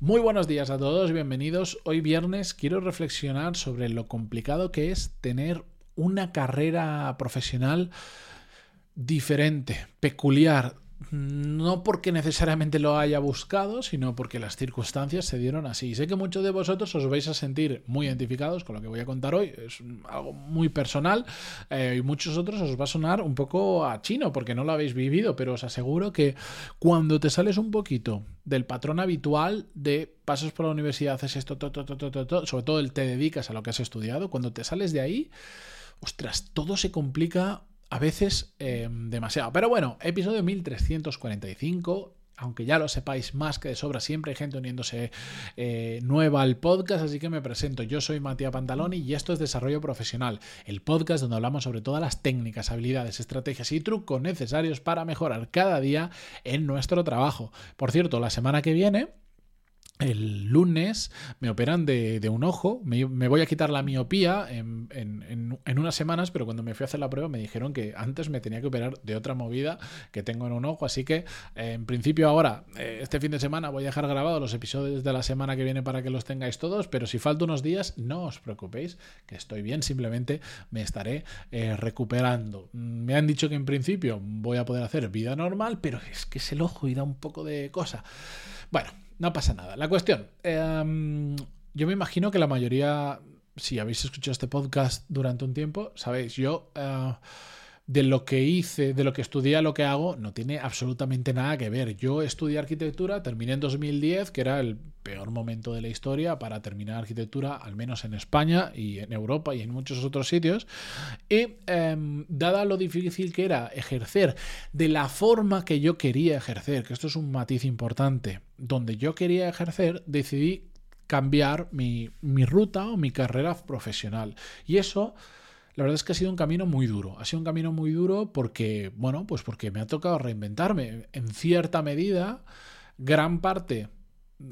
Muy buenos días a todos, bienvenidos. Hoy viernes quiero reflexionar sobre lo complicado que es tener una carrera profesional diferente, peculiar, no porque necesariamente lo haya buscado, sino porque las circunstancias se dieron así. Sé que muchos de vosotros os vais a sentir muy identificados con lo que voy a contar hoy, es algo muy personal, eh, y muchos otros os va a sonar un poco a chino porque no lo habéis vivido, pero os aseguro que cuando te sales un poquito del patrón habitual de pasas por la universidad, haces esto, sobre todo el te dedicas a lo que has estudiado, cuando te sales de ahí, ostras, todo se complica a veces em, demasiado. Pero bueno, episodio 1345. Aunque ya lo sepáis más que de sobra, siempre hay gente uniéndose eh, nueva al podcast, así que me presento. Yo soy Matías Pantaloni y esto es Desarrollo Profesional, el podcast donde hablamos sobre todas las técnicas, habilidades, estrategias y trucos necesarios para mejorar cada día en nuestro trabajo. Por cierto, la semana que viene el lunes me operan de, un ojo, me, voy a quitar la miopía en, unas semanas, pero cuando me fui a hacer la prueba me dijeron que antes me tenía que operar de otra movida que tengo en un ojo, así que eh, en principio ahora, eh, este fin de semana voy a dejar grabados los episodios de la semana que viene para que los tengáis todos, pero si falta unos días, no os preocupéis, que estoy bien, simplemente me estaré eh, recuperando. Me han dicho que en principio voy a poder hacer vida normal, pero es que es el ojo y da un poco de cosa. Bueno, no pasa nada. La cuestión, em, yo me imagino que la mayoría, si habéis escuchado este podcast durante un tiempo, sabéis, yo... Eh, de lo que hice, de lo que estudié lo que hago, no tiene absolutamente nada que ver. Yo estudié arquitectura, terminé en 2010, que era el peor momento de la historia para terminar arquitectura, al menos en España y en Europa y en muchos otros sitios. Y em, dada lo difícil que era ejercer de la forma que yo quería ejercer, que esto es un matiz importante, donde yo quería ejercer, decidí cambiar mi, mi ruta o mi carrera profesional. Y eso la verdad es que ha sido un camino muy duro. Ha sido un camino muy duro porque, bueno, pues porque me ha tocado reinventarme. En cierta medida, gran parte,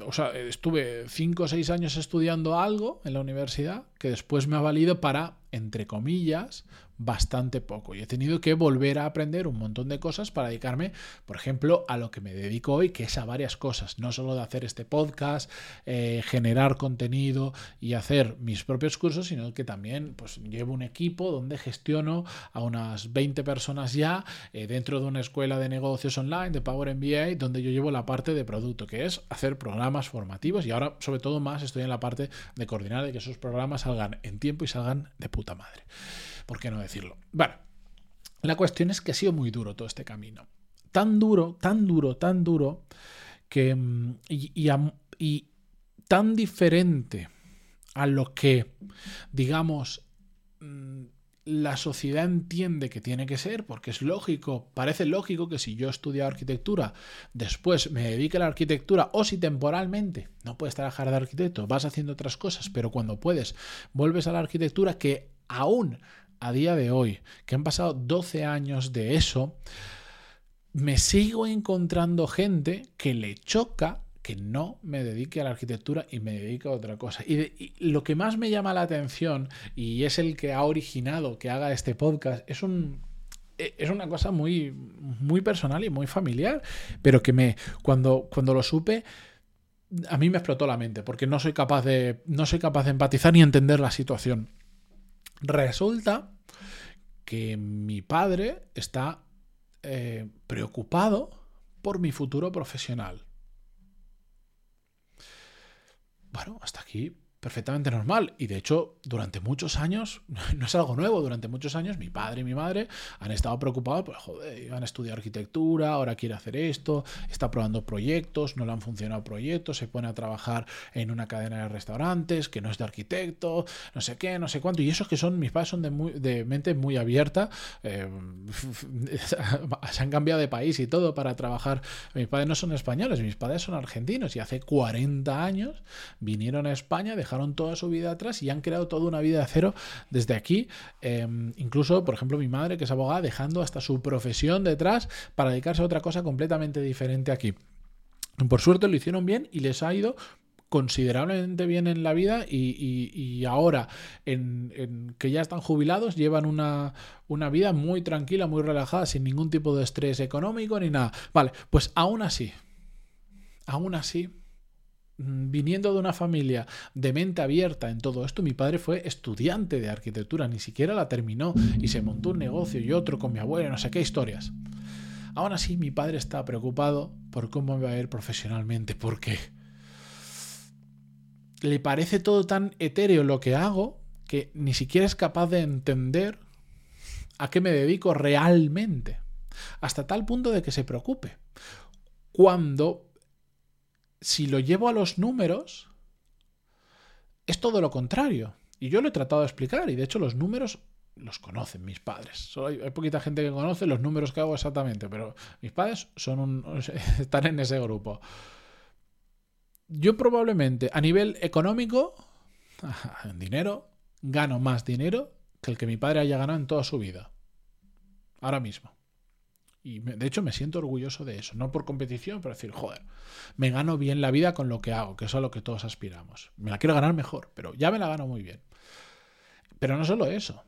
o sea, estuve cinco o seis años estudiando algo en la universidad que después me ha valido para, entre comillas, bastante poco y he tenido que volver a aprender un montón de cosas para dedicarme, por ejemplo, a lo que me dedico hoy, que es a varias cosas, no solo de hacer este podcast, eh, generar contenido y hacer mis propios cursos, sino que también pues, llevo un equipo donde gestiono a unas 20 personas ya eh, dentro de una escuela de negocios online, de Power MBA, donde yo llevo la parte de producto, que es hacer programas formativos y ahora sobre todo más estoy en la parte de coordinar de que esos programas salgan en tiempo y salgan de puta madre. ¿Por qué no decirlo? Bueno, la cuestión es que ha sido muy duro todo este camino. Tan duro, tan duro, tan duro, que. Mm, y, tan diferente a lo que, digamos, mm, la sociedad entiende que tiene que ser, porque es lógico, parece lógico que si yo estudio arquitectura, después me dedique a la arquitectura, o si temporalmente no puedes trabajar de arquitecto, vas haciendo otras cosas, pero cuando puedes, vuelves a la arquitectura que aún a día de hoy, que han pasado 12 años de eso, me sigo encontrando gente que le choca que no me dedique a la arquitectura y me dedique a otra cosa. Y, lo que más me llama la atención, y es el que ha originado que haga este podcast, es un, e, es una cosa muy, muy personal y muy familiar, pero que me, cuando, cuando lo supe, a mí me explotó la mente, porque no soy capaz de, no soy capaz de empatizar ni entender la situación. Resulta que mi padre está eh, preocupado por mi futuro profesional. Bueno, hasta aquí perfectamente normal. Y de hecho, durante muchos años, no es algo nuevo, durante muchos años mi padre y mi madre han estado preocupados, pues joder, iban a estudiar arquitectura, ahora quiere hacer esto, está probando proyectos, no le han funcionado proyectos, se pone a trabajar en una cadena de restaurantes que no es de arquitecto, no sé qué, no sé cuánto. Y esos que son, mis padres son de, muy, de mente muy abierta, eh, se han cambiado de país y todo para trabajar. Mis padres no son españoles, mis padres son argentinos y hace 40 años vinieron a España, dejaron toda su vida atrás y han creado toda una vida de cero desde aquí. Em, incluso, por ejemplo, mi madre, que es abogada, dejando hasta su profesión detrás para dedicarse a otra cosa completamente diferente aquí. Por suerte lo hicieron bien y les ha ido considerablemente bien en la vida y, ahora en, que ya están jubilados llevan una, una, vida muy tranquila, muy relajada, sin ningún tipo de estrés económico ni nada. Vale, pues aún así, aún así, viniendo de una familia de mente abierta en todo esto, mi padre fue estudiante de arquitectura, ni siquiera la terminó y se montó un negocio y otro con mi abuelo, no sé qué historias. Aún así, mi padre está preocupado por cómo me va a ir profesionalmente, porque le parece todo tan etéreo lo que hago que ni siquiera es capaz de entender a qué me dedico realmente. Hasta tal punto de que se preocupe. Cuando, si lo llevo a los números, es todo lo contrario. Y yo lo he tratado de explicar, y de hecho los números los conocen mis padres. Solo hay, poquita gente que conoce los números que hago exactamente, pero mis padres son un, están en ese grupo. Yo probablemente a nivel económico, en dinero, gano más dinero que el que mi padre haya ganado en toda su vida. Ahora mismo. Y de hecho me siento orgulloso de eso. No por competición, pero decir, joder, me gano bien la vida con lo que hago, que eso es a lo que todos aspiramos. Me la quiero ganar mejor, pero ya me la gano muy bien. Pero no solo eso,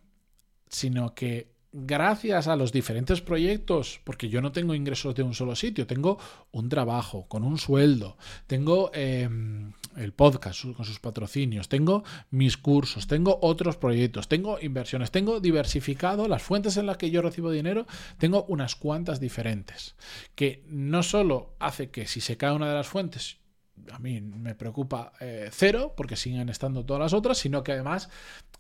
sino que gracias a los diferentes proyectos, porque yo no tengo ingresos de un solo sitio, tengo un trabajo con un sueldo, tengo em, el podcast con sus patrocinios, tengo mis cursos, tengo otros proyectos, tengo inversiones, tengo diversificado las fuentes en las que yo recibo dinero, tengo unas cuantas diferentes, que no solo hace que si se cae una de las fuentes a mí me preocupa eh, cero, porque siguen estando todas las otras, sino que además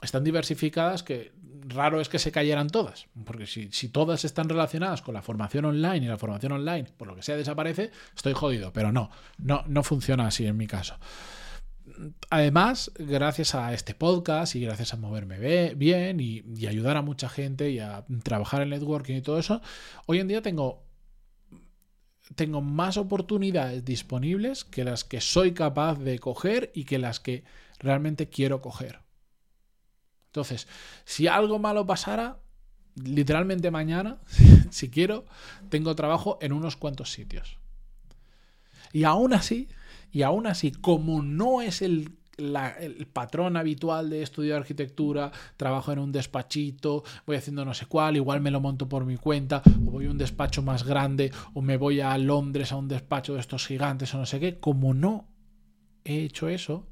están diversificadas, que raro es que se cayeran todas, porque si, si, todas están relacionadas con la formación online y la formación online, por lo que sea, desaparece, estoy jodido, pero no, no, no funciona así en mi caso. Además, gracias a este podcast y gracias a moverme bien y, ayudar a mucha gente y a trabajar en networking y todo eso, hoy en día tengo tengo más oportunidades disponibles que las que soy capaz de coger y que las que realmente quiero coger. Entonces, si algo malo pasara, literalmente mañana, si quiero, tengo trabajo en unos cuantos sitios. Y aún así, y aún así, como no es el el patrón habitual de estudiar arquitectura, trabajo en un despachito, voy haciendo no sé cuál, igual me lo monto por mi cuenta, o voy a un despacho más grande, o me voy a Londres a un despacho de estos gigantes o no sé qué, como no he hecho eso,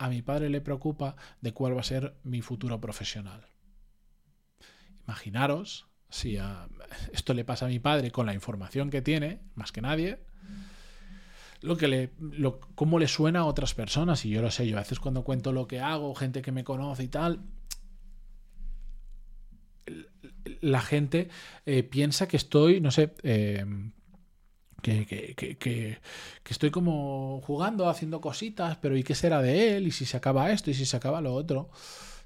a mi padre le preocupa de cuál va a ser mi futuro profesional. Imaginaros si esto le pasa a mi padre con la información que tiene, más que nadie, lo que le, cómo le suena a otras personas. Y yo lo sé, yo a veces cuando cuento lo que hago, gente que me conoce y tal, la gente eh, piensa que estoy, no sé, eh, que, que, que, que, estoy como jugando, haciendo cositas, pero ¿y qué será de él? ¿Y si se acaba esto? ¿Y si se acaba lo otro?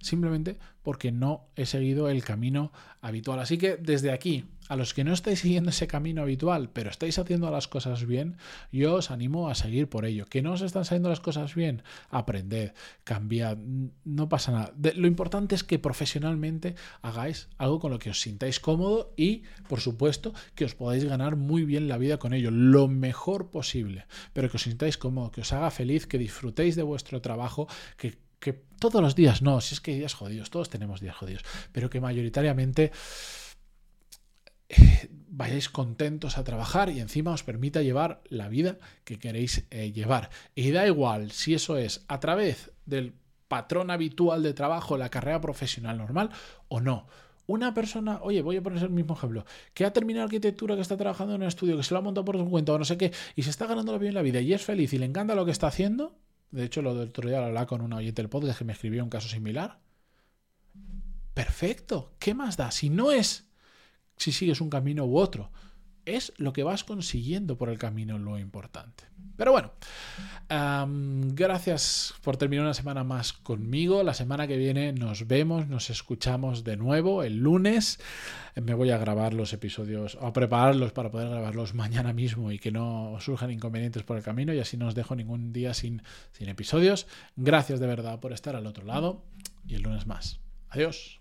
Simplemente porque no he seguido el camino habitual. Así que desde aquí, a los que no estáis siguiendo ese camino habitual, pero estáis haciendo las cosas bien, yo os animo a seguir por ello. Que no os están saliendo las cosas bien, aprended, cambiad, no pasa nada. lo importante es que profesionalmente hagáis algo con lo que os sintáis cómodo y, por supuesto, que os podáis ganar muy bien la vida con ello, lo mejor posible, pero que os sintáis cómodo, que os haga feliz, que disfrutéis de vuestro trabajo, que que todos los días no, si es que hay días jodidos, todos tenemos días jodidos, pero que mayoritariamente eh, vayáis contentos a trabajar y encima os permita llevar la vida que queréis eh, llevar. Y da igual si eso es a través del patrón habitual de trabajo, la carrera profesional normal o no. Una persona, oye, voy a poner el mismo ejemplo, que ha terminado arquitectura, que está trabajando en un estudio, que se lo ha montado por su cuenta o no sé qué, y se está ganando bien la vida y es feliz y le encanta lo que está haciendo, de hecho, lo del otro día hablaba con una oyente del podcast que me escribió un caso similar. Perfecto. ¿Qué más da? Si no es si sigues un camino u otro, es lo que vas consiguiendo por el camino lo importante. Pero bueno, gracias por terminar una semana más conmigo. La semana que viene nos vemos, nos escuchamos de nuevo el lunes. Me voy a grabar los episodios, o a prepararlos para poder grabarlos mañana mismo y que no surjan inconvenientes por el camino y así no os dejo ningún día sin, sin episodios. Gracias de verdad por estar al otro lado y el lunes más. Adiós.